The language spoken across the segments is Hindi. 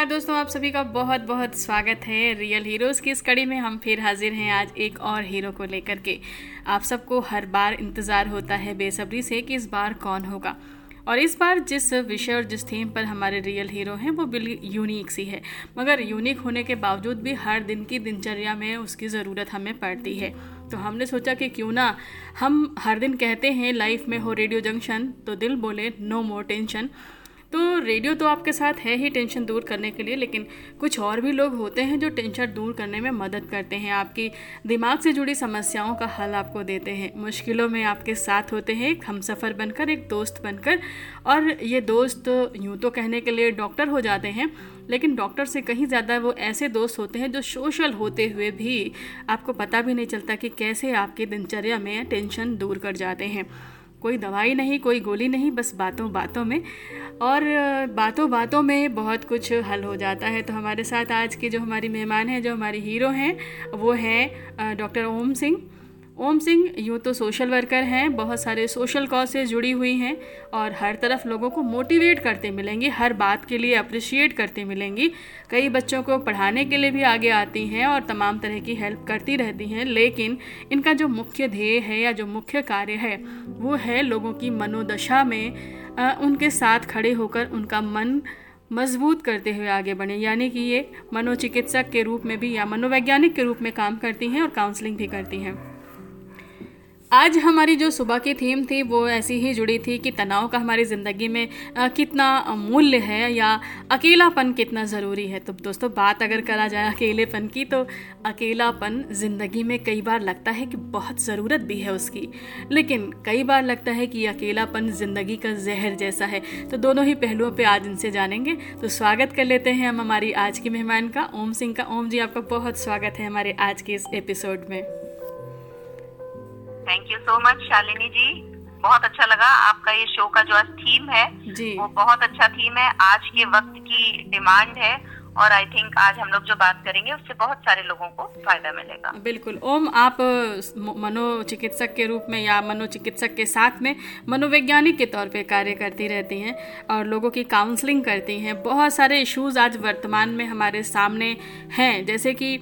नमस्कार दोस्तों, आप सभी का बहुत बहुत स्वागत है रियल हीरोज़ की इस कड़ी में। हम फिर हाजिर हैं आज एक और हीरो को लेकर के। आप सबको हर बार इंतज़ार होता है बेसब्री से कि इस बार कौन होगा। और इस बार जिस विषय और जिस थीम पर हमारे रियल हीरो हैं, वो बिल यूनिक सी है। मगर यूनिक होने के बावजूद भी हर दिन की दिनचर्या में उसकी ज़रूरत हमें पड़ती है। तो हमने सोचा कि क्यों ना हम हर दिन कहते हैं, लाइफ में हो रेडियो जंक्शन तो दिल बोले नो मोर टेंशन तो रेडियो तो आपके साथ है ही टेंशन दूर करने के लिए, लेकिन कुछ और भी लोग होते हैं जो टेंशन दूर करने में मदद करते हैं, आपकी दिमाग से जुड़ी समस्याओं का हल आपको देते हैं। मुश्किलों में आपके साथ होते हैं, एक हम सफ़र बनकर, एक दोस्त बनकर, और ये दोस्त यूँ तो कहने के लिए डॉक्टर हो जाते हैं, लेकिन डॉक्टर से कहीं ज़्यादा वो ऐसे दोस्त होते हैं जो सोशल होते हुए भी आपको पता भी नहीं चलता कि कैसे आपकी दिनचर्या में टेंशन दूर कर जाते हैं। कोई दवाई नहीं, कोई गोली नहीं, बस बातों बातों में। और बातों बातों में बहुत कुछ हल हो जाता है। तो हमारे साथ आज के जो हमारी मेहमान हैं, जो हमारे हीरो हैं, वो हैं डॉक्टर ओम सिंह। ओम सिंह यूँ तो सोशल वर्कर हैं बहुत सारे सोशल कॉज से जुड़ी हुई हैं और हर तरफ़ लोगों को मोटिवेट करते मिलेंगी हर बात के लिए अप्रिशिएट करते मिलेंगी। कई बच्चों को पढ़ाने के लिए भी आगे आती हैं और तमाम तरह की हेल्प करती रहती हैं लेकिन इनका जो मुख्य ध्येय है या जो मुख्य कार्य है वो है लोगों की मनोदशा में आ, उनके साथ खड़े होकर उनका मन मज़बूत करते हुए आगे बढ़े। यानी कि ये मनोचिकित्सक के रूप में भी या मनोवैज्ञानिक के रूप में काम करती हैं और काउंसलिंग भी करती हैं। आज हमारी जो सुबह की थीम थी, वो ऐसी ही जुड़ी थी कि तनाव का हमारी ज़िंदगी में कितना मूल्य है या अकेलापन कितना ज़रूरी है। तो दोस्तों, बात अगर करा जाए अकेलेपन की तो अकेलापन ज़िंदगी में कई बार लगता है कि बहुत ज़रूरत भी है उसकी। लेकिन कई बार लगता है कि अकेलापन ज़िंदगी का जहर जैसा है। तो दोनों ही पहलुओं पर आज इनसे जानेंगे। तो स्वागत कर लेते हैं हम हमारी आज की मेहमान का, ओम सिंह का। ओम जी, आपका बहुत स्वागत है हमारे आज के इस एपिसोड में। Thank you so much Shalini ji बहुत अच्छा लगा आपका ये शो का जो आज थीम है जी। वो बहुत अच्छा थीम है। आज के वक्त की डिमांड है और आई थिंक आज हम लोग जो बात करेंगे उससे बहुत सारे लोगों को फ़ायदा मिलेगा। बिल्कुल। ओम आप मनोचिकित्सक के रूप में या मनोचिकित्सक के साथ में मनोवैज्ञानिक के तौर पे कार्य करती रहती हैं और लोगों की काउंसलिंग करती हैं। बहुत सारे इश्यूज़ आज वर्तमान में हमारे सामने हैं। जैसे कि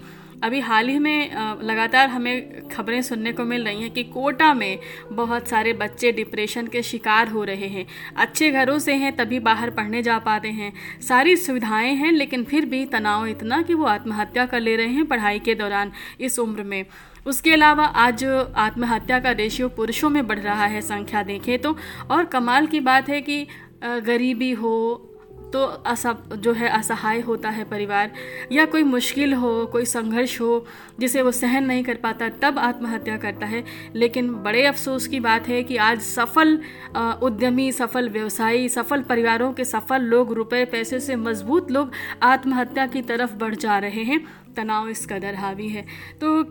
अभी हाल ही में लगातार हमें खबरें सुनने को मिल रही हैं कि कोटा में बहुत सारे बच्चे डिप्रेशन के शिकार हो रहे हैं। अच्छे घरों से हैं, तभी बाहर पढ़ने जा पाते हैं। सारी सुविधाएँ हैं, लेकिन फिर भी तनाव इतना कि वो आत्महत्या कर ले रहे हैं पढ़ाई के दौरान इस उम्र में। उसके अलावा आज आत्महत्या का रेशियो पुरुषों में बढ़ रहा है, संख्या देखें तो। और कमाल की बात है कि गरीबी हो तो असा जो है असहाय होता है परिवार, या कोई मुश्किल हो, कोई संघर्ष हो, जिसे वो सहन नहीं कर पाता, तब आत्महत्या करता है। लेकिन बड़े अफसोस की बात है कि आज सफल उद्यमी, सफल व्यवसायी, सफल परिवारों के सफल लोग रुपए, पैसे से मज़बूत लोग आत्महत्या की तरफ़ बढ़ जा रहे हैं। तनाव इस कदर हावी है। तो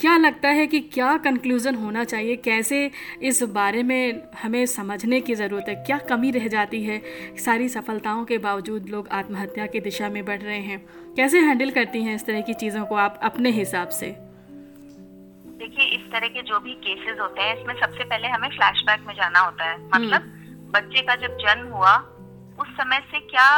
क्या लगता है कि क्या कंक्लूज़न होना चाहिए? कैसे इस बारे में हमें समझने की ज़रूरत है? क्या कमी रह जाती है? सारी सफलताओं के बावजूद लोग आत्महत्या की दिशा में बढ़ रहे हैं। कैसे हैंडल करती हैं इस तरह की चीज़ों को आप अपने हिसाब से? देखिए इस तरह के जो भी केसेस होते हैं इसमें सबसे पहले हमें फ्लैशबैक में जाना होता है। हम्म। मतलब बच्चे का जब जन्म हुआ उस समय से क्या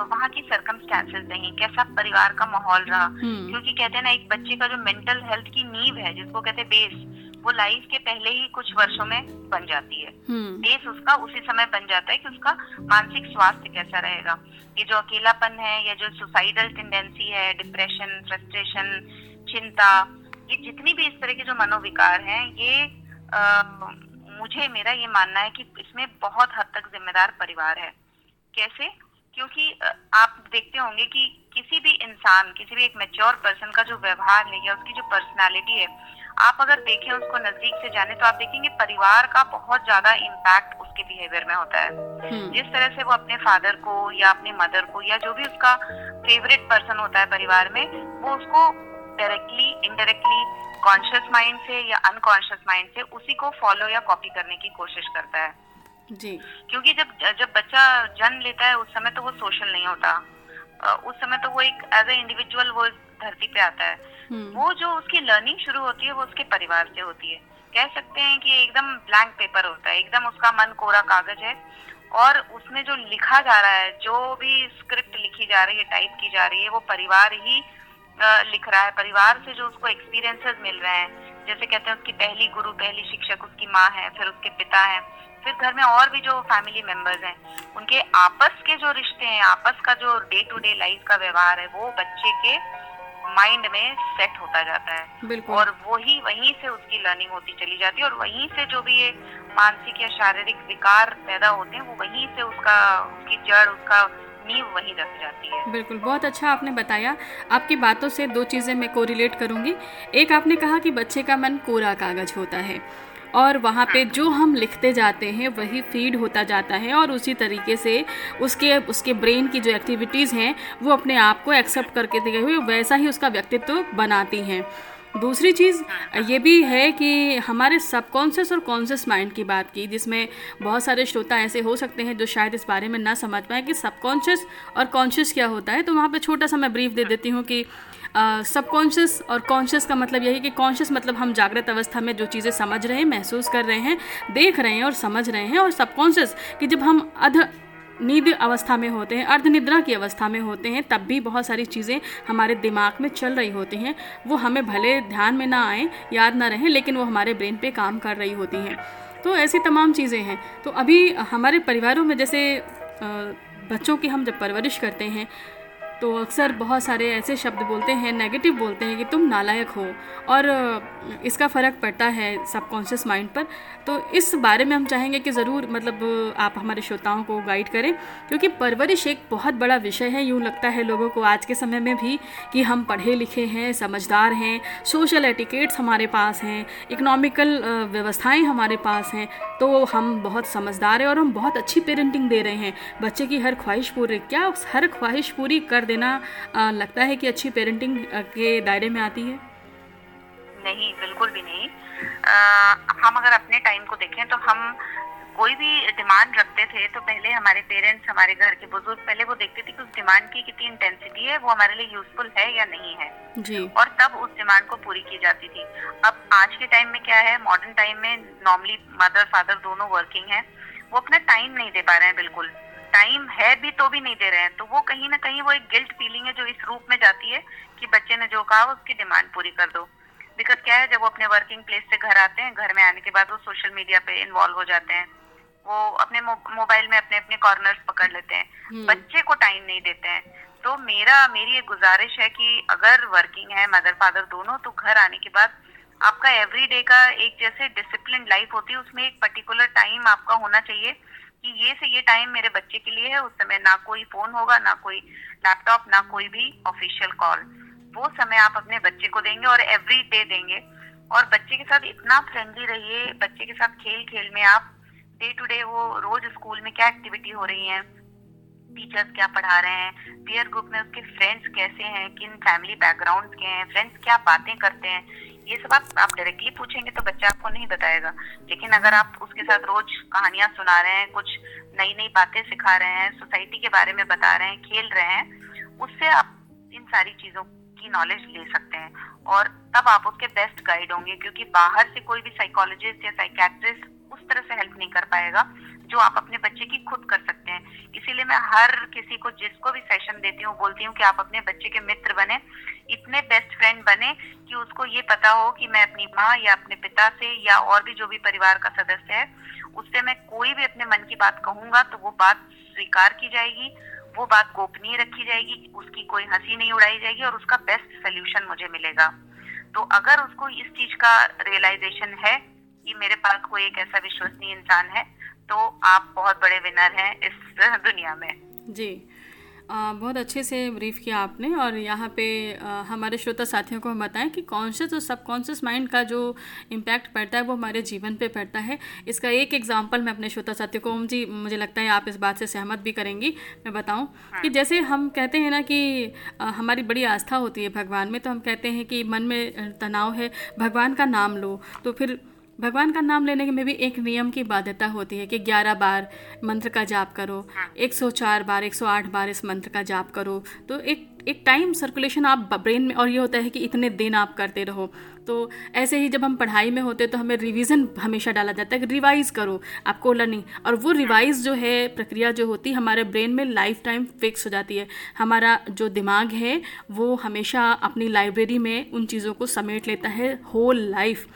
वहाँ की सर्कमस्टांसेस रही कैसा परिवार का माहौल रहा हम्म। क्योंकि कहते हैं ना एक बच्चे का जो मेंटल हेल्थ की नींव है जिसको कहते हैं बेस वो लाइफ के पहले ही कुछ वर्षों में बन जाती है बेस हम्म। उसका उसी समय बन जाता है कि उसका मानसिक स्वास्थ्य कैसा रहेगा ये जो अकेलापन है या जो सुसाइडल टेंडेंसी है डिप्रेशन फ्रस्ट्रेशन चिंता ये जितनी भी इस तरह के जो मनोविकार हैं ये आ, मुझे मेरा ये मानना है कि इसमें बहुत हद तक जिम्मेदार परिवार है कैसे? क्योंकि आप देखते होंगे कि किसी भी इंसान किसी भी एक मेच्योर पर्सन का जो व्यवहार है या उसकी जो पर्सनालिटी है आप अगर देखें उसको नज़दीक से जाने तो आप देखेंगे परिवार का बहुत ज़्यादा इम्पैक्ट उसके बिहेवियर में होता है। हम्म। जिस तरह से वो अपने फादर को या अपने मदर को या जो भी उसका फेवरेट पर्सन होता है परिवार में वो उसको डायरेक्टली इनडायरेक्टली कॉन्शियस माइंड से या अनकॉन्शियस माइंड से उसी को फॉलो या कॉपी करने की कोशिश करता है। जी। क्योंकि जब जब बच्चा जन्म लेता है उस समय तो वो सोशल नहीं होता। उस समय तो वो एक एज ए इंडिविजुअल वो धरती पे आता है। हम्म। वो जो उसकी लर्निंग शुरू होती है वो उसके परिवार से होती है। कह सकते हैं कि एकदम ब्लैंक पेपर होता है एकदम उसका मन कोरा कागज़ है और उसमें जो लिखा जा रहा है जो भी स्क्रिप्ट लिखी जा रही है टाइप की जा रही है वो परिवार ही लिख रहा है। परिवार से जो उसको एक्सपीरियंसेस मिल रहे हैं जैसे कहते हैं उसकी पहली गुरु पहली शिक्षक उसकी माँ है फिर उसके पिता है। फिर घर में और भी जो फैमिली मेंबर्स हैं उनके आपस के जो रिश्ते हैं आपस का जो डे टू डे लाइफ का व्यवहार है वो बच्चे के माइंड में सेट होता जाता है। और वही वहीं से उसकी लर्निंग होती चली जाती है और वहीं से जो भी ये मानसिक या शारीरिक विकार पैदा होते हैं वो वहीं से उसका उसकी जड़ उसका नींव वहीं रख जाती है। बिल्कुल बहुत अच्छा आपने बताया। आपकी बातों से दो चीज़ें मैं कोरिलेट करूँगी। एक आपने कहा कि बच्चे का मन कोरा कागज़ होता है। और वहाँ पे जो हम लिखते जाते हैं, वही फ़ीड होता जाता है और उसी तरीके से उसके उसके ब्रेन की जो एक्टिविटीज़ हैं, वो अपने आप को एक्सेप्ट करके दिए हुए, वैसा ही उसका व्यक्तित्व बनाती हैं। दूसरी चीज़ ये भी है कि हमारे सबकॉन्शियस और कॉन्शियस माइंड की बात की जिसमें बहुत सारे श्रोता ऐसे हो सकते हैं जो शायद इस बारे में ना समझ पाए कि सबकॉन्शियस और कॉन्शियस क्या होता है। तो वहाँ पे छोटा सा मैं ब्रीफ दे देती हूँ कि सबकॉन्शियस uh, और कॉन्शियस का मतलब यही कि कॉन्शियस मतलब हम जागृत अवस्था में जो चीज़ें समझ रहे हैं महसूस कर रहे हैं देख रहे हैं और समझ रहे हैं और सबकॉन्शियस कि जब हम अध नींद अवस्था में होते हैं, अर्धनिद्रा की अवस्था में होते हैं, तब भी बहुत सारी चीज़ें हमारे दिमाग में चल रही होती हैं। वो हमें भले ध्यान में ना आए, याद ना रहें, लेकिन वो हमारे ब्रेन पे काम कर रही होती हैं। तो ऐसी तमाम चीज़ें हैं। तो अभी हमारे परिवारों में जैसे बच्चों की हम जब परवरिश करते हैं तो अक्सर बहुत सारे ऐसे शब्द बोलते हैं नेगेटिव बोलते हैं कि तुम नालायक हो। और इसका फ़र्क पड़ता है सबकॉन्शियस माइंड पर। तो इस बारे में हम चाहेंगे कि ज़रूर मतलब आप हमारे श्रोताओं को गाइड करें। क्योंकि परवरिश एक बहुत बड़ा विषय है, यूँ लगता है लोगों को आज के समय में भी कि हम पढ़े लिखे हैं, समझदार हैं सोशल एटिकेट्स हमारे पास हैं इकोनॉमिकल व्यवस्थाएँ हमारे पास हैं। तो हम बहुत समझदार हैं और हम बहुत अच्छी पेरेंटिंग दे रहे हैं। बच्चे की हर ख्वाहिश पूरी, क्या हर ख्वाहिश पूरी कर देना आ, लगता है कि अच्छी पेरेंटिंग के दायरे में आती है? नहीं बिल्कुल भी नहीं। आ, हम अगर अपने टाइम को देखें तो हम कोई भी डिमांड रखते थे तो पहले हमारे पेरेंट्स हमारे घर के बुज़ुर्ग पहले वो देखते थे कि उस डिमांड की कितनी इंटेंसिटी है वो हमारे लिए यूजफुल है या नहीं है। जी। और तब उस डिमांड को पूरी की जाती थी। अब आज के टाइम में क्या है मॉडर्न टाइम में नॉर्मली मदर फादर दोनों वर्किंग है वो अपना टाइम नहीं दे पा रहे हैं बिल्कुल। टाइम है भी तो भी नहीं दे रहे हैं। तो वो कहीं ना कहीं वो एक गिल्ट फीलिंग है जो इस रूप में जाती है कि बच्चे ने जो कहा उसकी डिमांड पूरी कर दो। बिकॉज़ क्या है जब वो अपने वर्किंग प्लेस से घर आते हैं घर में आने के बाद वो सोशल मीडिया पे इन्वॉल्व हो जाते हैं। वो अपने मोबाइल में अपने अपने कॉर्नर्स पकड़ लेते हैं। हम्म। बच्चे को टाइम नहीं देते हैं। तो मेरा मेरी एक गुजारिश है कि अगर वर्किंग है मदर फादर दोनों तो घर आने के बाद आपका एवरी डे का एक जैसे डिसिप्लिन लाइफ होती है उसमें एक पर्टिकुलर टाइम आपका होना चाहिए। कि ये से ये टाइम मेरे बच्चे के लिए है, उस समय ना कोई फ़ोन होगा, ना कोई लैपटॉप ना कोई भी ऑफिशियल कॉल वो समय आप अपने बच्चे को देंगे और एवरी डे देंगे. और बच्चे के साथ इतना फ्रेंडली रहिए, बच्चे के साथ खेल खेल में आप डे टू डे वो रोज स्कूल में क्या एक्टिविटी हो रही है? टीचर्स क्या पढ़ा रहे हैं? पीयर ग्रुप में उसके फ्रेंड्स कैसे हैं? किन फैमिली बैकग्राउंड के हैं? फ्रेंड्स क्या बातें करते हैं? ये सब आप आप डायरेक्टली पूछेंगे तो बच्चा आपको नहीं बताएगा। लेकिन अगर आप उसके साथ रोज कहानियाँ सुना रहे हैं, कुछ नई नई बातें सिखा रहे हैं सोसाइटी के बारे में बता रहे हैं, खेल रहे हैं, उससे आप इन सारी चीज़ों की नॉलेज ले सकते हैं। और तब आप उसके बेस्ट गाइड होंगे, क्योंकि बाहर से कोई भी साइकोलॉजिस्ट या साइकेट्रिस्ट उस तरह से हेल्प नहीं कर पाएगा। जो आप अपने बच्चे की खुद कर सकते हैं। इसीलिए मैं हर किसी को जिसको भी सेशन देती हूँ, बोलती हूँ कि आप अपने बच्चे के मित्र बने, इतने बेस्ट फ्रेंड बने कि उसको ये पता हो कि मैं अपनी माँ या अपने पिता से या और भी जो भी परिवार का सदस्य है, उससे मैं कोई भी अपने मन की बात कहूँगा तो वो बात स्वीकार की जाएगी, वो बात गोपनीय रखी जाएगी, उसकी कोई हँसी नहीं उड़ाई जाएगी और उसका बेस्ट सोल्यूशन मुझे मिलेगा। तो अगर उसको इस चीज़ का रियलाइजेशन है कि मेरे पास कोई एक ऐसा विश्वसनीय इंसान है तो आप बहुत बड़े विनर हैं इस दुनिया में। जी। आ, बहुत अच्छे से ब्रीफ किया आपने और यहाँ पे आ, हमारे श्रोता साथियों को हम बताएँ कि कॉन्शियस और सबकॉन्शियस माइंड का जो इम्पैक्ट पड़ता है वो हमारे जीवन पे पड़ता है। इसका एक एग्जांपल मैं अपने श्रोता साथियों को ओम जी मुझे लगता है आप इस बात से सहमत भी करेंगी मैं बताऊँ हाँ। कि जैसे हम कहते हैं ना कि आ, हमारी बड़ी आस्था होती है भगवान में तो हम कहते हैं कि मन में तनाव है भगवान का नाम लो तो फिर भगवान का नाम लेने के में भी एक नियम की बाध्यता होती है कि 11 बार मंत्र का जाप करो 104 बार 108 बार इस मंत्र का जाप करो। तो एक एक टाइम सर्कुलेशन आप ब्रेन में और ये होता है कि इतने दिन आप करते रहो। तो ऐसे ही जब हम पढ़ाई में होते तो हमें रिवीजन हमेशा डाला जाता है कि रिवाइज करो आपको लर्निंग और वो रिवाइज जो है प्रक्रिया जो होती है हमारे ब्रेन में लाइफ टाइम फिक्स हो जाती है। हमारा जो दिमाग है वो हमेशा अपनी लाइब्रेरी में उन चीज़ों को समेट लेता है होल लाइफ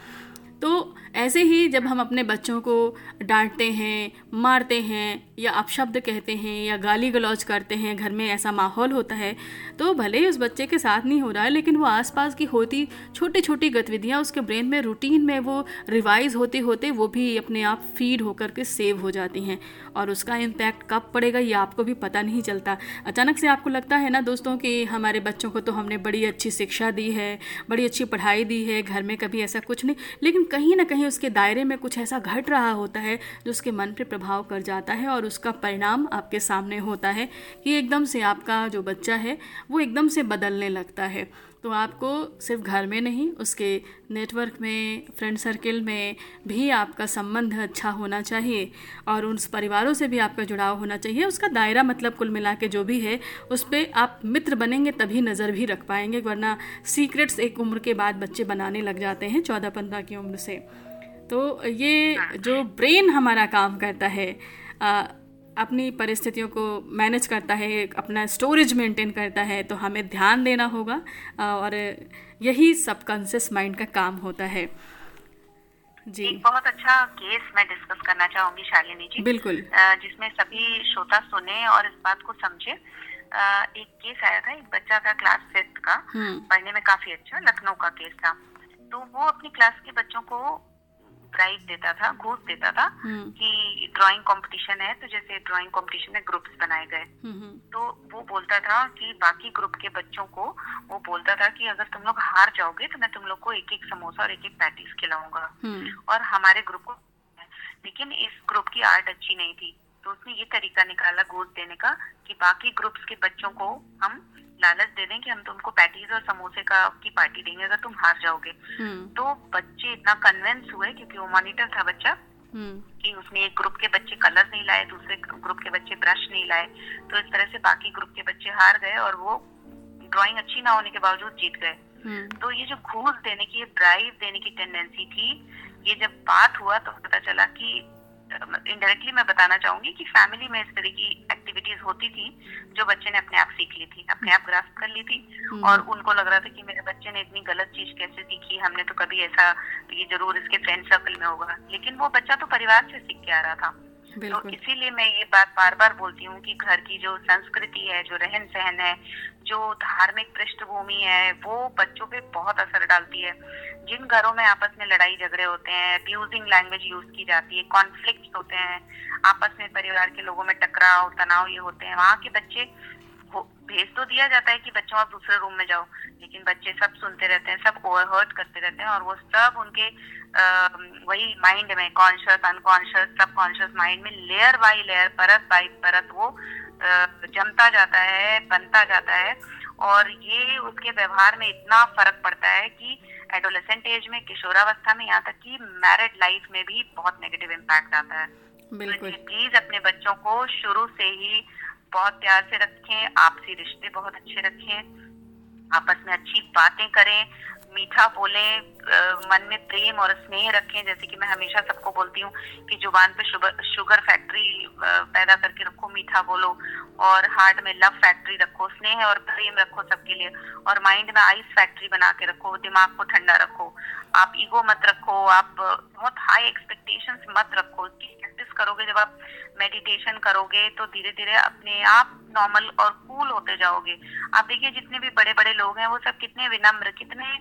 तो ऐसे ही जब हम अपने बच्चों को डांटते हैं, मारते हैं, या अपशब्द कहते हैं, या गाली गलौज करते हैं, घर में ऐसा माहौल होता है तो भले ही उस बच्चे के साथ नहीं हो रहा है, लेकिन वो आसपास की होती छोटी छोटी गतिविधियाँ उसके ब्रेन में, रूटीन में वो रिवाइज होते होते वो भी अपने आप फ़ीड होकर के सेव हो जाती हैं। और उसका इम्पैक्ट कब पड़ेगा ये आपको भी पता नहीं चलता। अचानक से आपको लगता है ना दोस्तों कि हमारे बच्चों को तो हमने बड़ी अच्छी शिक्षा दी है, बड़ी अच्छी पढ़ाई दी है, घर में कभी ऐसा कुछ नहीं, लेकिन कहीं ना कहीं उसके दायरे में कुछ ऐसा घट रहा होता है जो उसके मन पर प्रभाव कर जाता है और उसका परिणाम आपके सामने होता है कि एकदम से आपका जो बच्चा है वो एकदम से बदलने लगता है। तो आपको सिर्फ़ घर में नहीं, उसके नेटवर्क में फ्रेंड सर्किल में भी आपका संबंध अच्छा होना चाहिए और उन परिवारों से भी आपका जुड़ाव होना चाहिए। उसका दायरा मतलब कुल मिला के जो भी है, उस पर आप मित्र बनेंगे तभी नज़र भी रख पाएँगे, वरना सीक्रेट्स एक उम्र के बाद बच्चे बनाने लग जाते हैं चौदह पंद्रह की उम्र से। तो ये जो ब्रेन हमारा काम करता है अपनी परिस्थितियों को मैनेज करता है अपना स्टोरेज मेंटेन करता है तो हमें ध्यान देना होगा और यही सबकॉन्शियस माइंड का काम होता है। जी। एक बहुत अच्छा केस मैं डिस्कस करना चाहूँगी शालिनी जी। बिल्कुल। जिसमें सभी श्रोता सुने और इस बात को समझे। एक केस आया था एक बच्चा था क्लास फिफ्थ का। पढ़ने में काफ़ी अच्छा लखनऊ का केस था। तो वो अपनी क्लास के बच्चों को ब्राइट देता था घूस देता था हम्म। कि ड्राइंग कंपटीशन है तो जैसे ड्राइंग कंपटीशन में ग्रुप्स बनाए गए हम्म, हम्म। तो वो बोलता था कि बाकी ग्रुप के बच्चों को वो बोलता था कि अगर तुम लोग हार जाओगे तो मैं तुम लोग को एक एक समोसा और एक एक पैटीज खिलाऊँगा और हमारे ग्रुप को लेकिन इस ग्रुप की आर्ट अच्छी नहीं थी तो उसने ये तरीका निकाला घूस देने का कि बाकी ग्रुप्स के बच्चों को हम लालच दे दें कि हम तुमको पैटीज और समोसे का की पार्टी देंगे अगर तुम हार जाओगे हम्म। तो बच्चे इतना कन्विंस हुए क्योंकि वो मॉनिटर था बच्चा हम्म। कि उसने एक ग्रुप के बच्चे कलर नहीं लाए दूसरे ग्रुप के बच्चे ब्रश नहीं लाए तो इस तरह से बाकी ग्रुप के बच्चे हार गए और वो ड्राइंग अच्छी ना होने के बावजूद जीत गए हम्म। तो ये जो घूस देने की ड्राइव देने की टेंडेंसी थी ये जब बात हुआ तो पता चला कि इनडायरेक्टली मैं बताना चाहूँगी कि फैमिली में इस तरह की एक्टिविटीज़ होती थी जो बच्चे ने अपने आप सीख ली थी अपने आप ग्रास्प कर ली थी। हम्म। और उनको लग रहा था कि मेरे बच्चे ने इतनी गलत चीज़ कैसे सीखी हमने तो कभी ऐसा ये ज़रूर इसके फ्रेंड सर्कल में होगा। लेकिन वो बच्चा तो परिवार से सीख के आ रहा था। तो इसीलिए मैं ये बात बार बार बोलती हूँ कि घर की जो संस्कृति है जो रहन सहन है जो धार्मिक पृष्ठभूमि है वो बच्चों पे बहुत असर डालती है। जिन घरों में आपस में लड़ाई झगड़े होते हैं अब्यूजिंग लैंग्वेज यूज़ की जाती है कॉन्फ्लिक्ट होते हैं आपस में परिवार के लोगों में टकराव तनाव ये होते हैं वहाँ के बच्चे भेज तो दिया जाता है कि बच्चों आप दूसरे रूम में जाओ लेकिन बच्चे सब सुनते रहते हैं सब ओवरहर्ट करते रहते हैं और वो सब उनके आ, वही माइंड में कॉन्शियस अनकॉन्शियस सब कॉन्शियस माइंड में लेयर बाई लेयर परत बाई परत वो जमता जाता है बनता जाता है और ये उसके व्यवहार में इतना फ़र्क पड़ता है कि एडोलेसेंट एज में किशोरावस्था में यहाँ तक कि मैरिड लाइफ में भी बहुत नेगेटिव इम्पैक्ट आता है। बिल्कुल। तो प्लीज़ अपने बच्चों को शुरू से ही बहुत प्यार से रखें, आपसी रिश्ते बहुत अच्छे रखें, आपस में अच्छी बातें करें, मीठा बोले मन में प्रेम और स्नेह रखें, जैसे कि मैं हमेशा सबको बोलती हूँ कि ज़ुबान पे शुगर फैक्ट्री पैदा करके रखो, मीठा बोलो और हार्ट में लव फैक्ट्री रखो, स्नेह और प्रेम रखो सबके लिए और माइंड में आइस फैक्ट्री बना के रखो, दिमाग को ठंडा रखो। आप ईगो मत रखो, आप बहुत हाई एक्सपेक्टेशंस मत रखो करोगे, जब आप मेडिटेशन करोगे तो धीरे धीरे अपने आप नॉर्मल और कूल होते जाओगे। आप देखिए, जितने भी बड़े बड़े लोग हैं, वो सब कितने विनम्र, कितने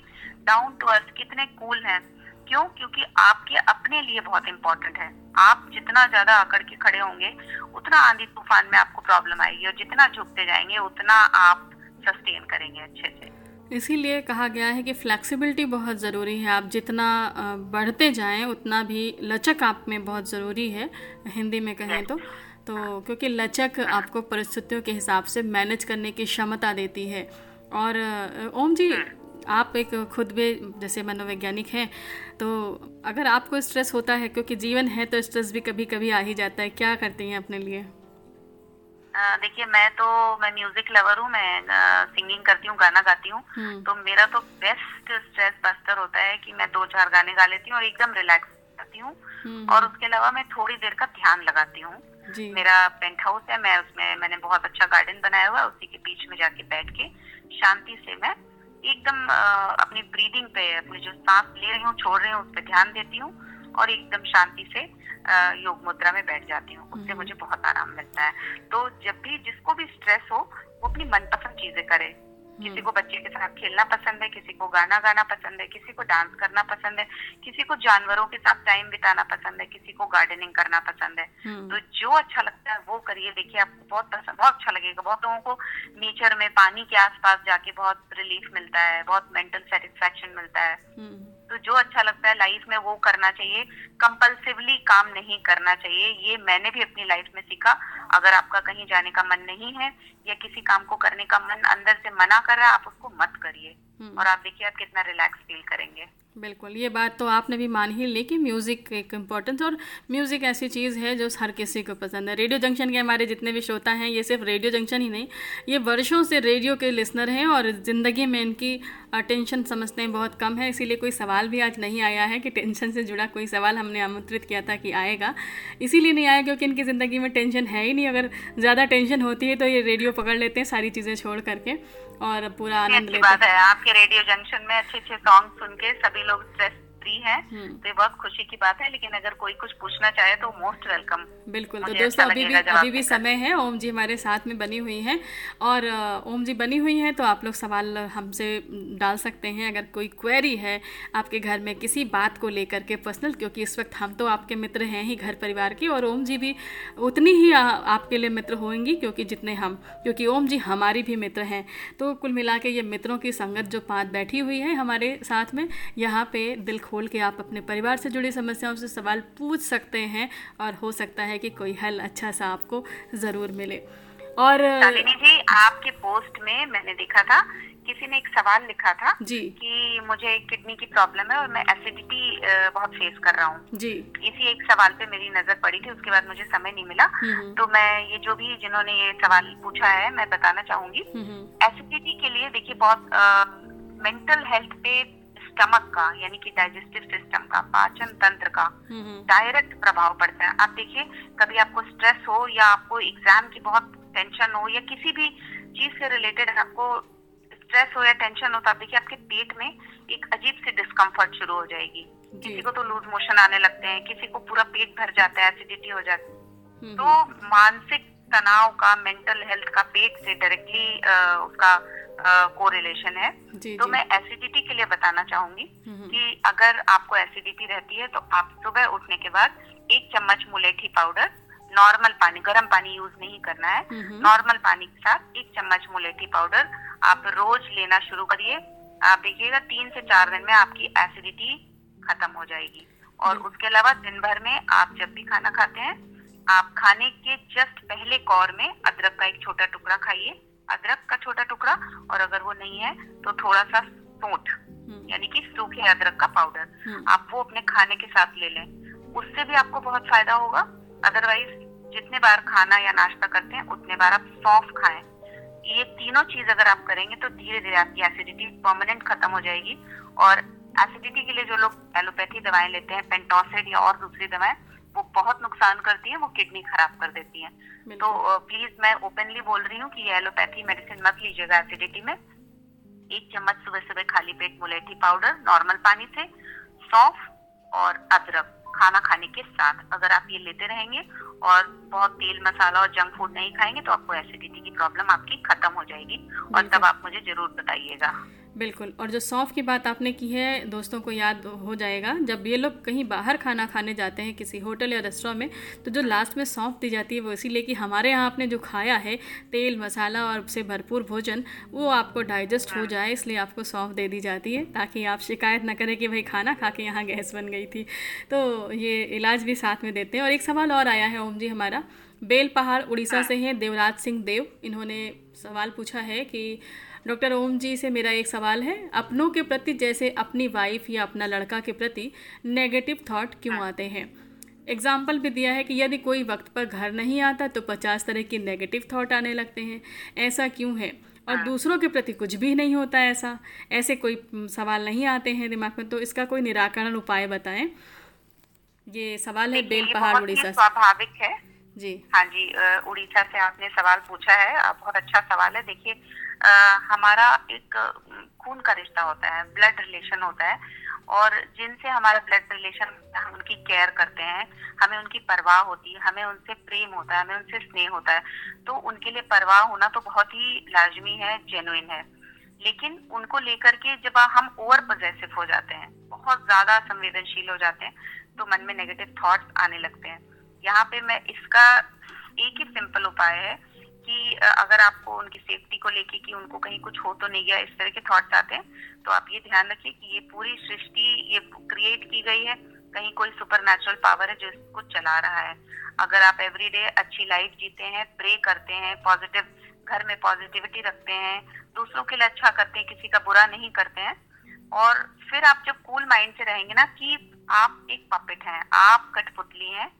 डाउन टू अर्थ कितने कूल हैं। क्यों? क्योंकि आपके अपने लिए बहुत इंपॉर्टेंट है। आप जितना ज़्यादा आकड़ के खड़े होंगे, उतना आंधी तूफ़ान में आपको प्रॉब्लम आएगी और जितना झुकते जाएँगे, उतना आप सस्टेन करेंगे अच्छे से। इसीलिए कहा गया है कि फ्लेक्सिबिलिटी बहुत ज़रूरी है। आप जितना बढ़ते जाएँ, उतना भी लचक आप में बहुत ज़रूरी है, हिंदी में कहें तो। तो क्योंकि लचक आपको परिस्थितियों के हिसाब से मैनेज करने की क्षमता देती है। और ओम जी, आप एक खुद भी, जैसे मनोवैज्ञानिक हैं तो अगर आपको स्ट्रेस होता है, क्योंकि जीवन है तो स्ट्रेस भी कभी कभी आ ही जाता है। क्या करती हैं अपने लिए? देखिए मैं तो मैं म्यूज़िक लवर हूँ मैं सिंगिंग करती हूँ गाना गाती हूँ हम्म। तो मेरा तो बेस्ट स्ट्रेस बस्टर होता है कि मैं दो चार गाने गा लेती हूँ और एकदम रिलैक्स करती हूँ हम्म। और उसके अलावा मैं थोड़ी देर का ध्यान लगाती हूँ मेरा पेंट हाउस है मैं उसमें मैंने बहुत अच्छा गार्डन बनाया हुआ है उसी के बीच में जाके बैठ के शांति से मैं एकदम अपनी ब्रीदिंग पे अपनी जो सांस ले रही हूँ छोड़ रही हूँ उस पर ध्यान देती हूँ और एकदम शांति से योग मुद्रा में बैठ जाती हूँ उससे मुझे बहुत आराम मिलता है। तो जब भी जिसको भी स्ट्रेस हो वो अपनी मनपसंद चीज़ें करे। किसी को बच्चे के साथ खेलना पसंद है किसी को गाना गाना पसंद है किसी को डांस करना पसंद है किसी को जानवरों के साथ टाइम बिताना पसंद है किसी को गार्डनिंग करना पसंद है। हम्म। तो जो अच्छा लगता है वो करिए। देखिए आपको बहुत पसंद बहुत अच्छा लगेगा। बहुत लोगों को नेचर में पानी के आसपास जाके बहुत रिलीफ मिलता है बहुत मेंटल सेटिस्फेक्शन मिलता है। हम्म। तो जो अच्छा लगता है लाइफ में वो करना चाहिए। कंपल्सिवली काम नहीं करना चाहिए। ये मैंने भी अपनी लाइफ में सीखा। अगर आपका कहीं जाने का मन नहीं है या किसी काम को करने का मन अंदर से मना कर रहा है आप उसको मत करिए। हम्म। और आप देखिए आप कितना रिलैक्स फील करेंगे। बिल्कुल ये बात तो आपने भी मान ही ली कि म्यूज़िक एक इम्पॉर्टेंस और म्यूज़िक ऐसी चीज़ है जो हर किसी को पसंद है। रेडियो जंक्शन के हमारे जितने भी श्रोता हैं ये सिर्फ़ रेडियो जंक्शन ही नहीं ये वर्षों से रेडियो के लिसनर हैं और ज़िंदगी में इनकी टेंशन समझते हैं बहुत कम है। इसीलिए कोई सवाल भी आज नहीं आया है कि टेंशन से जुड़ा कोई सवाल हमने आमंत्रित किया था कि आएगा। इसीलिए नहीं आया क्योंकि इनकी ज़िंदगी में टेंशन है ही नहीं। अगर ज़्यादा टेंशन होती है तो ये रेडियो पकड़ लेते हैं सारी चीज़ें छोड़ करके और पूरा आनंद लेते हैं। आपके रेडियो जंक्शन में अच्छे अच्छे सॉन्ग सुन के सभी लोग स्ट्रेस फ्री है हम्म। तो ये बहुत खुशी की बात है लेकिन अगर कोई कुछ पूछना चाहे तो मोस्ट वेलकम बिल्कुल तो दोस्तों अच्छा अभी भी अभी भी समय है ओम जी हमारे साथ में बनी हुई हैं और ओम जी बनी हुई हैं तो आप लोग सवाल हमसे डाल सकते हैं अगर कोई क्वेरी है आपके घर में किसी बात को लेकर के पर्सनल क्योंकि इस वक्त हम तो आपके मित्र हैं ही घर परिवार के और ओम जी भी उतनी ही आपके लिए मित्र होंगी क्योंकि जितने हम क्योंकि ओम जी हमारी भी मित्र हैं। तो कुल मिला के ये मित्रों की संगत जो पाँच बैठी हुई है हमारे साथ में यहाँ पे दिल खोल के आप अपने परिवार से जुड़ी समस्याओं से सवाल पूछ सकते हैं और हो सकता है कि कोई हल अच्छा सा आपको ज़रूर मिले। और जी आपके पोस्ट में मैंने देखा था किसी ने एक सवाल लिखा था जी। कि मुझे किडनी की प्रॉब्लम है और मैं एसिडिटी बहुत फेस कर रहा हूँ। जी। इसी एक सवाल पे मेरी नज़र पड़ी थी उसके बाद मुझे समय नहीं मिला। हम्म, हम्म। तो मैं ये जो भी जिन्होंने ये सवाल पूछा है मैं बताना चाहूँगी। एसिडिटी हम्म, के लिए देखिए बहुत मेंटल हेल्थ पे स्टमक का यानी कि डाइजेस्टिव सिस्टम का पाचन तंत्र का डायरेक्ट प्रभाव पड़ता है। आप देखिए कभी आपको स्ट्रेस हो या आपको एग्ज़ाम की बहुत टेंशन हो या किसी भी चीज़ से रिलेटेड आपको स्ट्रेस हो या टेंशन हो तो आप देखिए आपके पेट में एक अजीब सी डिस्कम्फर्ट शुरू हो जाएगी। किसी को तो लूज मोशन आने लगते हैं किसी को पूरा पेट भर जाता है एसिडिटी हो जाती है। तो मानसिक तनाव का मेंटल हेल्थ का पेट से डायरेक्टली उसका कोरिलेशन है। जी, तो जी. मैं एसिडिटी के लिए बताना चाहूँगी कि अगर आपको एसिडिटी रहती है तो आप सुबह उठने के बाद एक चम्मच मुलेठी पाउडर नॉर्मल पानी गर्म पानी यूज़ नहीं करना है। नॉर्मल पानी के साथ एक चम्मच मुलेठी पाउडर आप रोज लेना शुरू करिए। आप देखिएगा तीन से चार दिन में आपकी एसिडिटी खत्म हो जाएगी। और उसके अलावा दिन भर में आप जब भी खाना खाते हैं आप खाने के जस्ट पहले कौर में अदरक का एक छोटा टुकड़ा खाइए। अदरक का छोटा टुकड़ा और अगर वो नहीं है तो थोड़ा सा सोट हम्म। यानी कि सूखे अदरक का पाउडर हम्म। आप वो अपने खाने के साथ ले लें। उससे भी आपको बहुत फ़ायदा होगा। अदरवाइज़ जितने बार खाना या नाश्ता करते हैं उतने बार आप सौंफ खाएँ। ये तीनों चीज़ अगर आप करेंगे तो धीरे धीरे आपकी एसिडिटी परमानेंट खत्म हो जाएगी। और एसिडिटी के लिए जो लोग एलोपैथी दवाएँ लेते हैं पेंटोसिड या और दूसरी दवाएँ वो बहुत नुकसान करती है वो किडनी खराब कर देती है। तो प्लीज़ मैं ओपनली बोल रही हूँ कि एलोपैथी मेडिसिन मत लीजिएगा एसिडिटी में। एक चम्मच सुबह सुबह खाली पेट मुलेठी पाउडर नॉर्मल पानी से सौंफ और अदरक खाना खाने के साथ। अगर आप ये लेते रहेंगे और बहुत तेल मसाला और जंक फ़ूड नहीं खाएँगे तो आपको एसिडिटी की प्रॉब्लम आपकी खत्म हो जाएगी। और तब आप मुझे ज़रूर बताइएगा। बिल्कुल। और जो सौंफ की बात आपने की है दोस्तों को याद हो जाएगा जब ये लोग कहीं बाहर खाना खाने जाते हैं किसी होटल या रेस्टोरेंट में तो जो लास्ट में सौंफ दी जाती है वो इसीलिए कि हमारे यहाँ आपने जो खाया है तेल मसाला और से भरपूर भोजन वो आपको डाइजेस्ट हो। जाए इसलिए आपको सौंफ दे दी जाती है ताकि आप शिकायत ना करें कि भाई खाना खा के यहाँ गैस बन गई थी। तो ये इलाज भी साथ में देते हैं। और एक सवाल और आया है ओम जी हमारा। बेल पहाड़ उड़ीसा हाँ। से हैं देवराज सिंह देव। इन्होंने सवाल पूछा है कि डॉक्टर ओम जी से मेरा एक सवाल है। अपनों के प्रति जैसे अपनी वाइफ या अपना लड़का के प्रति नेगेटिव थॉट क्यों हाँ। आते हैं? एग्ज़ाम्पल भी दिया है कि यदि कोई वक्त पर घर नहीं आता तो पचास तरह के नेगेटिव थॉट आने लगते हैं। ऐसा क्यों है? और हाँ। दूसरों के प्रति कुछ भी नहीं होता ऐसा। ऐसे कोई सवाल नहीं आते हैं दिमाग में तो इसका कोई निराकरण उपाय बताएँ? ये सवाल है बेल पहाड़ उड़ीसा स्वाभाविक है। जी। हाँ जी उड़ीसा से आपने सवाल पूछा है। बहुत अच्छा सवाल है। देखिए हमारा एक खून का रिश्ता होता है ब्लड रिलेशन होता है। और जिनसे हमारा ब्लड रिलेशन हम उनकी केयर करते हैं, हमें उनकी परवाह होती है, हमें उनसे प्रेम होता है, हमें उनसे स्नेह होता है। तो उनके लिए परवाह होना तो बहुत ही लाजमी है जेनुइन है। लेकिन उनको लेकर के जब हम ओवर पोजेसिव हो जाते हैं, बहुत ज़्यादा संवेदनशील हो जाते हैं तो मन में नेगेटिव थॉट्स आने लगते हैं। यहाँ पे मैं इसका एक ही सिंपल उपाय है कि अगर आपको उनकी सेफ्टी को लेके कि उनको कहीं कुछ हो तो नहीं गया, इस तरह के थॉट्स आते हैं तो आप ये ध्यान रखिए कि ये पूरी सृष्टि ये क्रिएट की गई है, कहीं कोई सुपर नेचुरल पावर है जो इसको चला रहा है। अगर आप एवरीडे अच्छी लाइफ जीते हैं प्रे करते हैं पॉजिटिव घर में पॉजिटिविटी रखते हैं, दूसरों के लिए अच्छा करते हैं, किसी का बुरा नहीं करते हैं, और फिर आप जब कूल माइंड से रहेंगे ना कि आप एक पपेट हैं, आप कठपुतली हैं,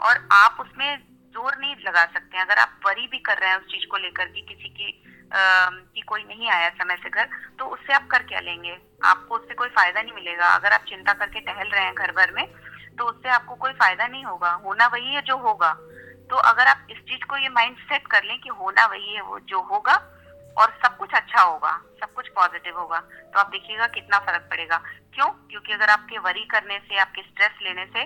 और आप उसमें ज़ोर नहीं लगा सकते हैं। अगर आप वरी भी कर रहे हैं उस चीज़ को लेकर कि किसी की कि कोई नहीं आया समय से घर तो उससे आप कर क्या लेंगे? आपको उससे कोई फ़ायदा नहीं मिलेगा। अगर आप चिंता करके टहल रहे हैं घर भर में तो उससे आपको कोई फ़ायदा नहीं होगा। होना वही है जो होगा। तो अगर आप इस चीज़ को, ये माइंड सेट कर लें कि होना वही है वो जो होगा, और सब कुछ अच्छा होगा, सब कुछ पॉजिटिव होगा तो आप देखिएगा कितना फ़र्क पड़ेगा। क्यों? क्योंकि अगर आपके वरी करने से, आपके स्ट्रेस लेने से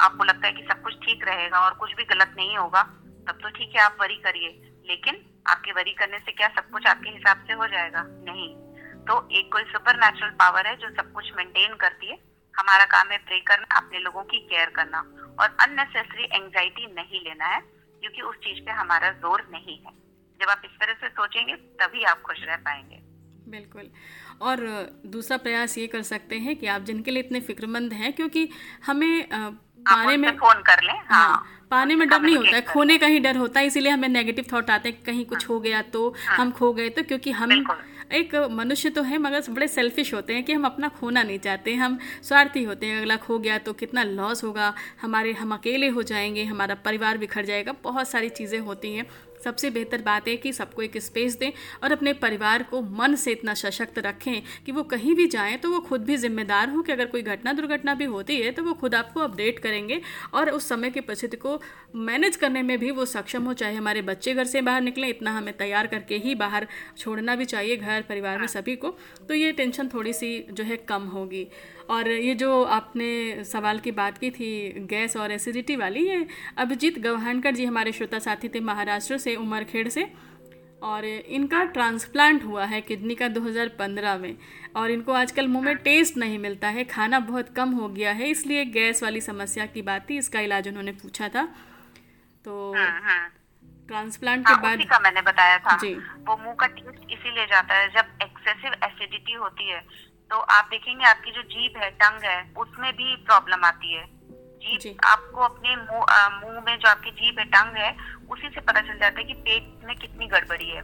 आपको लगता है कि सब कुछ ठीक रहेगा और कुछ भी गलत नहीं होगा, तब तो ठीक है, आप वरी करिए। लेकिन आपके वरी करने से क्या सब कुछ आपके हिसाब से हो जाएगा? नहीं। तो एक कोई सुपर नेचुरल पावर है जो सब कुछ मेंटेन करती है। हमारा काम है प्रे करना, अपने लोगों की केयर करना और अननेसेसरी एंजाइटी नहीं लेना है, क्योंकि उस चीज़ पे हमारा ज़ोर नहीं है। जब आप इस तरह से सोचेंगे, तभी आप खुश रह पाएँगे। बिल्कुल। और दूसरा प्रयास ये कर सकते हैं कि आप जिनके लिए इतने फिक्रमंद हैं क्योंकि हमें पाने में फ़ोन कर लें हाँ, हाँ पाने में डर नहीं होता है। खोने का ही डर होता है इसीलिए हमें नेगेटिव थॉट आते हैं कहीं कुछ हो गया तो हाँ, हम खो गए तो क्योंकि हम एक मनुष्य तो है मगर बड़े सेल्फिश होते हैं कि हम अपना खोना नहीं चाहते। हम स्वार्थी होते हैं अगला खो गया तो कितना लॉस होगा हमारे हम अकेले हो जाएँगे हमारा परिवार बिखर जाएगा बहुत सारी चीज़ें होती हैं। सबसे बेहतर बात है कि सबको एक स्पेस दें और अपने परिवार को मन से इतना सशक्त रखें कि वो कहीं भी जाएँ तो वो खुद भी जिम्मेदार हो कि अगर कोई घटना दुर्घटना भी होती है तो वो खुद आपको अपडेट करेंगे और उस समय की परिस्थिति को मैनेज करने में भी वो सक्षम हो चाहे हमारे बच्चे घर से बाहर निकलें इतना हमें तैयार करके ही बाहर छोड़ना भी चाहिए घर परिवार में सभी को। तो ये टेंशन थोड़ी सी जो है कम होगी। और ये जो आपने सवाल की बात की थी गैस और एसिडिटी वाली ये अभिजीत गवहानकर जी हमारे श्रोता साथी थे महाराष्ट्र से उमरखेड़ से। और इनका ट्रांसप्लांट हुआ है किडनी का 2015 में। और इनको आजकल मुँह में टेस्ट नहीं मिलता है खाना बहुत कम हो गया है इसलिए गैस वाली समस्या की बात थी इसका इलाज उन्होंने पूछा था। तो ट्रांसप्लांट हाँ, के हाँ, बाद का मैंने बताया था। जी। वो मुँह का टेस्ट इसीलिए जाता है जब एक्सेसिव एसिडिटी होती है तो आप देखेंगे आपकी जो जीभ है टंग है उसमें भी प्रॉब्लम आती है। जीभ आपको अपने मुँह में जो आपकी जीभ है टंग है उसी से पता चल जाता है कि पेट में कितनी गड़बड़ी है।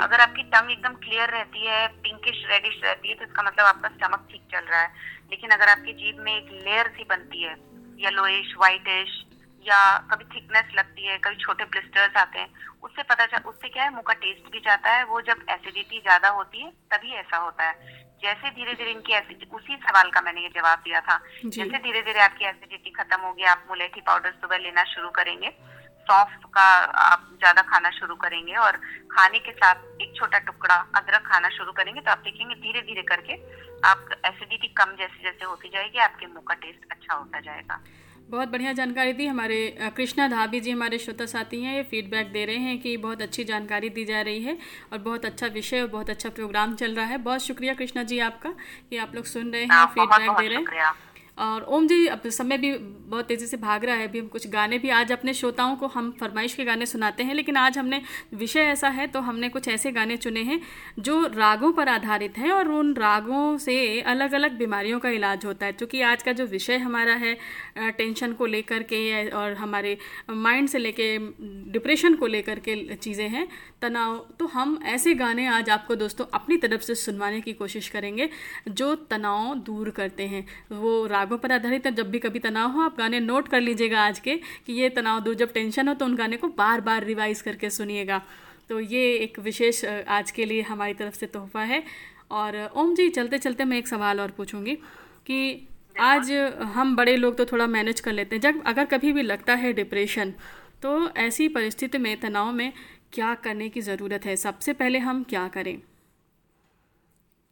अगर आपकी टंग एकदम क्लियर रहती है पिंकिश रेडिश रहती है तो इसका मतलब आपका स्टमक ठीक चल रहा है। लेकिन अगर आपकी जीभ में एक लेयर सी बनती है येलोइश व्हाइटिश या कभी थिकनेस लगती है कभी छोटे ब्लिस्टर्स आते हैं उससे पता चल उससे क्या है मुँह का टेस्ट भी जाता है वो जब एसिडिटी ज़्यादा होती है तभी ऐसा होता है। जैसे धीरे धीरे इनकी एसिडिटी उसी सवाल का मैंने ये जवाब दिया था। जैसे धीरे धीरे आपकी एसिडिटी खत्म होगी आप मुलेठी पाउडर सुबह लेना शुरू करेंगे। सौंफ का आप ज़्यादा खाना शुरू करेंगे और खाने के साथ एक छोटा टुकड़ा अदरक खाना शुरू करेंगे तो आप देखेंगे धीरे धीरे करके आप एसिडिटी कम जैसे जैसे होती जाएगी आपके मुँह का टेस्ट अच्छा होता जाएगा। बहुत बढ़िया जानकारी दी। हमारे कृष्णा धाबी जी हमारे श्रोता साथी हैं ये फीडबैक दे रहे हैं कि बहुत अच्छी जानकारी दी जा रही है और बहुत अच्छा विषय और बहुत अच्छा प्रोग्राम चल रहा है। बहुत शुक्रिया कृष्णा जी आपका कि आप लोग सुन रहे हैं फीडबैक दे रहे हैं। और ओम जी, अब समय भी बहुत तेज़ी से भाग रहा है। अभी हम कुछ गाने भी, आज अपने श्रोताओं को हम फरमाइश के गाने सुनाते हैं, लेकिन आज हमने विषय ऐसा है तो हमने कुछ ऐसे गाने चुने हैं, जो रागों पर आधारित हैं और उन रागों से अलग अलग बीमारियों का इलाज होता है। क्योंकि आज का जो विषय हमारा है टेंशन को लेकर के और हमारे माइंड से लेके, डिप्रेशन को लेकर के चीज़ें हैं, तनाव तो हम ऐसे गाने आज आपको दोस्तों अपनी तरफ़ से सुनवाने की कोशिश करेंगे, जो तनाव दूर करते हैं। वो रागों पर आधारित है। जब भी कभी तनाव हो, आप गाने नोट कर लीजिएगा आज के कि ये तनाव दूर, जब टेंशन हो तो उन गाने को बार बार रिवाइज करके सुनिएगा। तो ये एक विशेष आज के लिए हमारी तरफ़ से तोहफा है। और, ओम जी चलते चलते मैं एक सवाल और पूछूँगी कि आज हम बड़े लोग तो थोड़ा मैनेज कर लेते हैं। जब अगर कभी भी लगता है डिप्रेशन तो ऐसी परिस्थिति में, तनाव में क्या करने की ज़रूरत है? सबसे पहले हम क्या करें?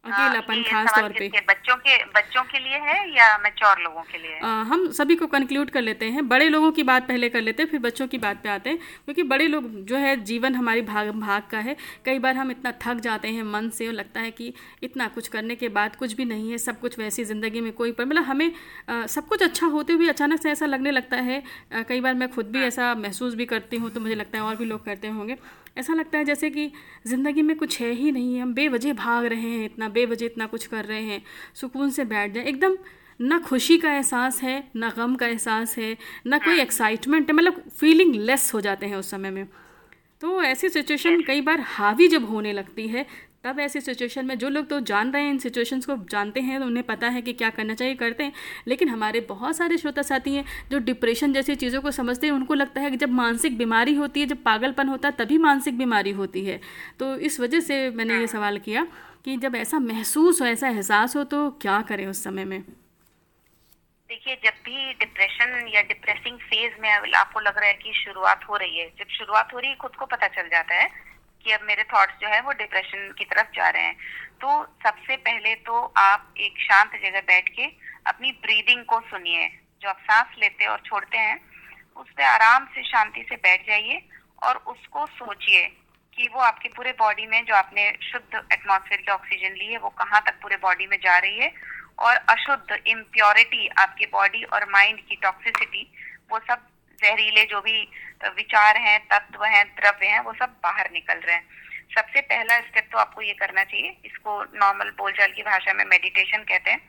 अकेलापन खास तौर पे। बच्चों के बच्चों के लिए है या मैच्योर लोगों के लिए? आ, हम सभी को कंक्लूड कर लेते हैं। बड़े लोगों की बात पहले कर लेते हैं फिर बच्चों की बात पे आते हैं। क्योंकि बड़े लोग जो है जीवन हमारी भाग भाग का है। कई बार हम इतना थक जाते हैं मन से और लगता है कि इतना कुछ करने के बाद कुछ भी नहीं है सब कुछ वैसी ज़िंदगी में कोई पर मतलब हमें आ, सब कुछ अच्छा होते हुए अचानक से ऐसा लगने लगता है। आ, कई बार मैं खुद भी हाँ। ऐसा महसूस भी करती हूँ तो मुझे लगता है और भी लोग करते होंगे। ऐसा लगता है जैसे कि ज़िंदगी में कुछ है ही नहीं है हम बेवजह भाग रहे हैं इतना बेवजह इतना कुछ कर रहे हैं। सुकून से बैठ जाए एकदम ना खुशी का एहसास है ना गम का एहसास है ना कोई एक्साइटमेंट है मतलब फीलिंग लेस हो जाते हैं उस समय में। तो ऐसी सिचुएशन कई बार हावी जब होने लगती है तब ऐसी सिचुएशन में जो लोग तो जान रहे हैं इन सिचुएशंस को जानते हैं तो उन्हें पता है कि क्या करना चाहिए करते हैं। लेकिन हमारे बहुत सारे श्रोता साथी हैं जो डिप्रेशन जैसी चीज़ों को समझते हैं उनको लगता है कि जब मानसिक बीमारी होती है जब पागलपन होता है तभी मानसिक बीमारी होती है। तो इस वजह से मैंने ये सवाल किया कि जब ऐसा महसूस हो ऐसा एहसास हो तो क्या करें उस समय में? देखिए जब भी डिप्रेशन या डिप्रेसिंग फ़ेज़ में आपको लग रहा है कि शुरुआत हो रही है जब शुरुआत हो रही है खुद को पता चल जाता है। कि अब मेरे थॉट्स जो है वो डिप्रेशन की तरफ़ जा रहे हैं। तो सबसे पहले तो आप एक शांत जगह बैठ के अपनी ब्रीदिंग को सुनिए। जो आप सांस लेते और छोड़ते हैं उस पर आराम से शांति से बैठ जाइए और उसको सोचिए कि वो आपके पूरे बॉडी में जो आपने शुद्ध एटमॉस्फेयर की ऑक्सीजन ली है, वो कहाँ तक पूरे बॉडी में जा रही है और अशुद्ध इम्प्योरिटी आपके बॉडी और माइंड की टॉक्सिसिटी वो सब जहरीले जो भी विचार हैं, तत्व हैं, द्रव्य हैं, वो सब बाहर निकल रहे हैं। सबसे पहला स्टेप तो आपको ये करना चाहिए, इसको नॉर्मल बोलचाल की भाषा में मेडिटेशन कहते हैं।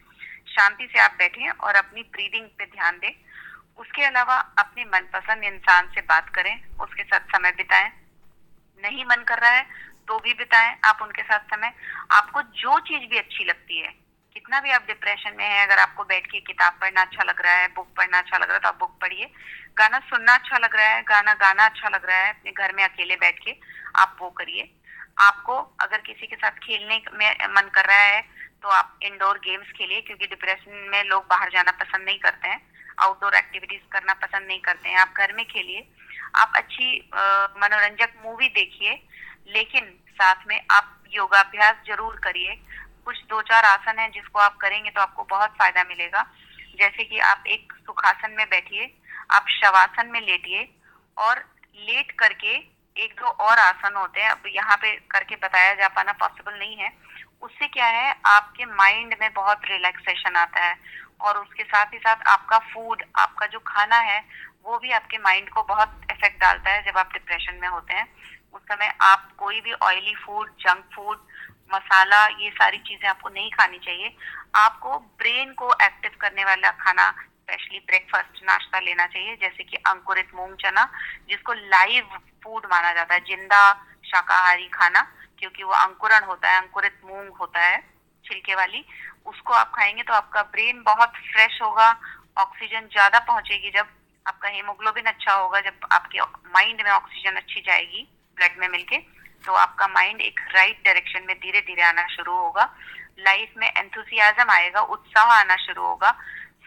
शांति से आप बैठे और अपनी ब्रीदिंग पे ध्यान दें। उसके अलावा अपने मनपसंद इंसान से बात करें, उसके साथ समय बिताएँ। नहीं मन कर रहा है तो भी बिताएँ, आप उनके साथ समय। आपको जो चीज़ भी अच्छी लगती है कितना भी आप डिप्रेशन में है, अगर आपको बैठ के किताब पढ़ना अच्छा लग रहा है बुक पढ़ना अच्छा लग रहा है तो आप बुक पढ़िए। गाना सुनना अच्छा लग रहा है, गाना गाना अच्छा लग रहा है, अपने घर में अकेले बैठ के आप वो करिए। आपको अगर किसी के साथ खेलने में मन कर रहा है तो आप इंडोर गेम्स खेलिए, क्योंकि डिप्रेशन में लोग बाहर जाना पसंद नहीं करते हैं आउटडोर एक्टिविटीज़ करना पसंद नहीं करते हैं। आप घर में खेलिए। आप अच्छी मनोरंजक मूवी देखिए, लेकिन साथ में आप योगाभ्यास ज़रूर करिए। कुछ दो चार आसन है जिसको आप करेंगे तो आपको बहुत फ़ायदा मिलेगा। जैसे कि आप एक सुखासन में बैठिए, आप शवासन में लेटिए और लेट करके एक दो और आसन होते हैं। अब यहाँ पे करके बताया जा पाना पॉसिबल नहीं है। उससे क्या है, आपके माइंड में बहुत रिलैक्सेशन आता है और उसके साथ ही साथ आपका फ़ूड आपका जो खाना है, वो भी आपके माइंड को बहुत इफ़ेक्ट डालता है जब आप डिप्रेशन में होते हैं। उस समय आप कोई भी oily food junk food masala, ये सारी चीज़ें आपको नहीं खानी चाहिए। आपको ब्रेन को एक्टिव करने वाला खाना स्पेशली ब्रेकफास्ट नाश्ता लेना चाहिए, जैसे कि अंकुरित मूंग चना, जिसको लाइव फ़ूड माना जाता है, ज़िंदा शाकाहारी खाना, क्योंकि वो अंकुरण होता है, अंकुरित मूंग होता है, छिलके वाली, उसको आप खाएँगे तो आपका ब्रेन बहुत फ्रेश होगा ऑक्सीजन ज़्यादा पहुंचेगी जब आपका हेमोग्लोबिन अच्छा होगा, जब आपके माइंड में ऑक्सीजन अच्छी जाएगी ब्लड में मिलके। तो आपका माइंड एक राइट डायरेक्शन में धीरे धीरे आना शुरू होगा। लाइफ में एंथुसियाजम आएगा, उत्साह आना शुरू होगा।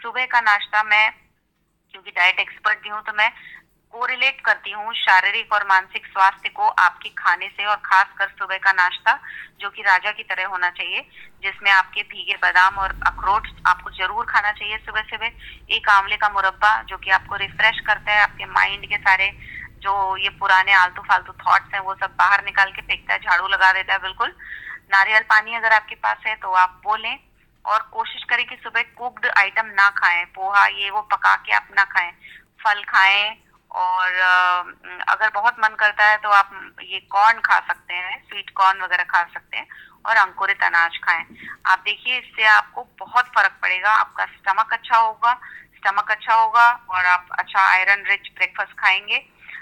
सुबह का नाश्ता मैं, क्योंकि डाइट एक्सपर्ट भी हूँ तो मैं कोरिलेट करती हूँ शारीरिक और मानसिक स्वास्थ्य को आपके खाने से और खासकर सुबह का नाश्ता, जो कि राजा की तरह होना चाहिए, जिसमें आपके भीगे बादाम और अखरोट आपको ज़रूर खाना चाहिए सुबह सुबह एक आंवले का मुरब्बा, जो कि आपको रिफ्रेश करता है, आपके माइंड के सारे जो ये पुराने आलतू फालतू थॉट्स हैं, वो सब बाहर निकाल के फेंकता है, झाड़ू लगा देता है, बिल्कुल। नारियल पानी अगर आपके पास है तो आप वो लें और कोशिश करें कि सुबह कुक्ड आइटम ना खाएँ, पोहा ये वो पका के आप ना खाएँ, फल खाएँ और अगर बहुत मन करता है तो आप ये कॉर्न खा सकते हैं स्वीट कॉर्न वगैरह खा सकते हैं और अंकुरित अनाज खाएँ। आप देखिए, इससे आपको बहुत फ़र्क पड़ेगा, आपका स्टमक अच्छा होगा स्टमक अच्छा होगा और आप अच्छा आयरन रिच ब्रेकफास्ट खाएँगे।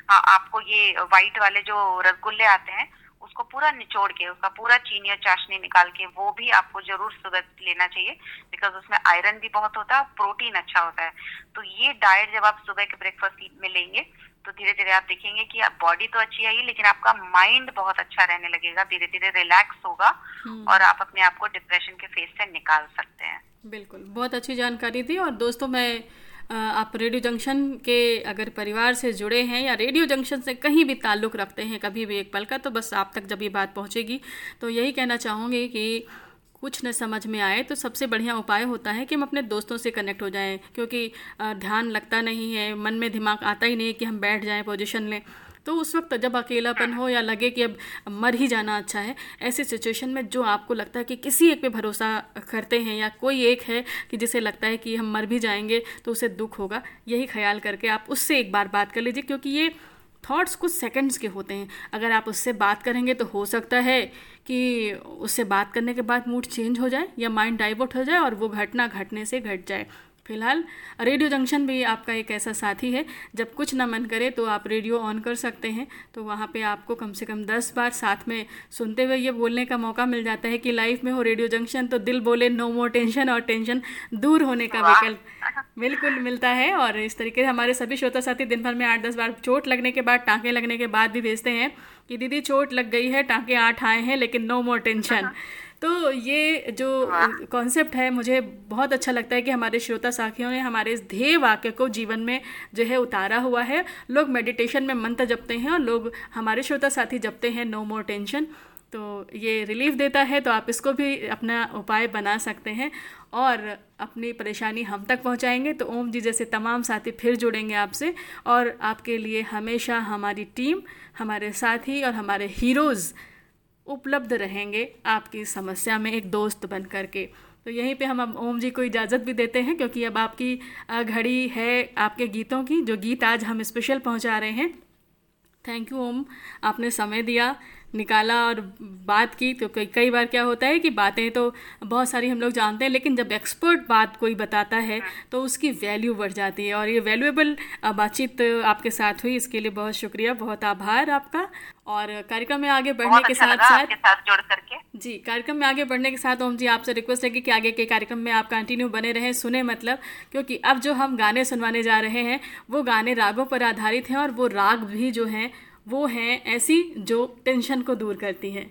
आपको ये व्हाइट वाले जो रसगुल्ले आते हैं उसको पूरा निचोड़ के उसका पूरा चीनी और चाशनी निकाल के वो भी आपको ज़रूर सुबह लेना चाहिए बिकॉज़ उसमें आयरन भी बहुत होता है प्रोटीन अच्छा होता है तो ये डाइट जब आप सुबह के ब्रेकफास्ट में लेंगे तो धीरे धीरे आप देखेंगे कि आप बॉडी तो अच्छी है लेकिन आपका माइंड बहुत अच्छा रहने लगेगा धीरे धीरे रिलैक्स होगा हम्म। और आप अपने आप को डिप्रेशन के फेस से निकाल सकते हैं बिल्कुल बहुत अच्छी जानकारी थी और दोस्तों मैं आप रेडियो जंक्शन के अगर परिवार से जुड़े हैं या रेडियो जंक्शन से कहीं भी ताल्लुक़ रखते हैं, कभी भी एक पल का तो बस आप तक जब ये बात पहुँचेगी। तो यही कहना चाहूँगी कि कुछ न समझ में आए तो सबसे बढ़िया उपाय होता है कि हम अपने दोस्तों से कनेक्ट हो जाएँ, क्योंकि ध्यान लगता नहीं है, मन में दिमाग आता ही नहीं है कि हम बैठ जाएँ पोजीशन लें तो उस वक्त जब अकेलापन हो। या लगे कि अब मर ही जाना अच्छा है ऐसी सिचुएशन में जो आपको लगता है कि किसी एक पे भरोसा करते हैं या कोई एक है कि जिसे लगता है कि हम मर भी जाएँगे तो उसे दुख होगा। यही ख्याल करके आप उससे एक बार बात कर लीजिए क्योंकि ये थॉट्स कुछ सेकंड्स के होते हैं। अगर आप उससे बात करेंगे तो हो सकता है कि उससे बात करने के बाद मूड चेंज हो जाए या माइंड डाइवर्ट हो जाए और वो घटना घटने से घट जाए। फ़िलहाल रेडियो जंक्शन भी आपका एक ऐसा साथी है। जब कुछ ना मन करे तो आप रेडियो ऑन कर सकते हैं। तो वहाँ पे आपको कम से कम दस बार साथ में सुनते हुए ये बोलने का मौका मिल जाता है कि लाइफ में हो रेडियो जंक्शन तो दिल बोले नो मोर टेंशन और टेंशन दूर होने का विकल्प बिल्कुल मिलता है। और इस तरीके से हमारे सभी श्रोता साथी दिन भर में आठ दस बार चोट लगने के बाद, टाँके लगने के बाद भी भेजते हैं कि, दीदी, चोट लग गई है, टाँके आठ आए हैं, लेकिन नो मोर टेंशन। तो ये जो कॉन्सेप्ट है मुझे बहुत अच्छा लगता है कि हमारे श्रोता साथियों ने हमारे इस ध्येय वाक्य को जीवन में जो है उतारा हुआ है। लोग मेडिटेशन में मंत्र जपते हैं और लोग हमारे श्रोता साथी जपते हैं नो मोर टेंशन तो ये रिलीफ देता है तो आप इसको भी अपना उपाय बना सकते हैं। और अपनी परेशानी हम तक पहुंचाएँगे तो ओम जी जैसे तमाम साथी फिर जुड़ेंगे आपसे। और आपके लिए हमेशा हमारी टीम हमारे साथी और हमारे हीरोज़ उपलब्ध रहेंगे आपकी समस्या में एक दोस्त बन करके। तो यहीं पे हम अब ओम जी को इजाज़त भी देते हैं, क्योंकि अब आपकी घड़ी है आपके गीतों की, जो गीत आज हम स्पेशल पहुँचा रहे हैं। थैंक यू ओम, आपने समय दिया, निकाला और बात की। तो कई कई बार क्या होता है कि बातें तो बहुत सारी हम लोग जानते हैं, लेकिन जब एक्सपर्ट बात कोई बताता है तो उसकी वैल्यू बढ़ जाती है। और ये वैल्यूएबल बातचीत आपके साथ हुई, इसके लिए बहुत शुक्रिया, बहुत आभार आपका। और कार्यक्रम में आगे बढ़ने के अच्छा साथ साथ, साथ जुड़ करके। जी कार्यक्रम में आगे बढ़ने के साथ ओम जी आपसे रिक्वेस्ट है कि आगे के कार्यक्रम में आप कंटिन्यू बने रहें सुने मतलब क्योंकि अब जो हम गाने सुनवाने जा रहे हैं वो गाने रागों पर आधारित हैं और वो राग भी जो हैं वो हैं ऐसी जो टेंशन को दूर करती हैं।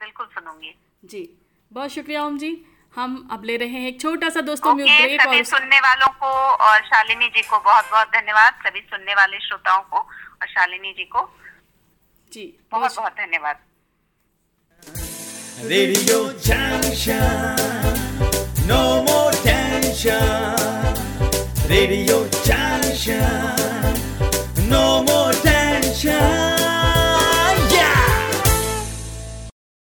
बिल्कुल सुनूँगी। जी बहुत शुक्रिया ओम जी। हम अब ले रहे हैं एक छोटा सा दोस्तों में ब्रेक और सुनने वालों को और शालिनी जी को बहुत बहुत धन्यवाद। सभी सुनने वाले श्रोताओं को और शालिनी जी को। जी बहुत तो बहुत धन्यवाद। Radio junction no more tension radio junction no more tension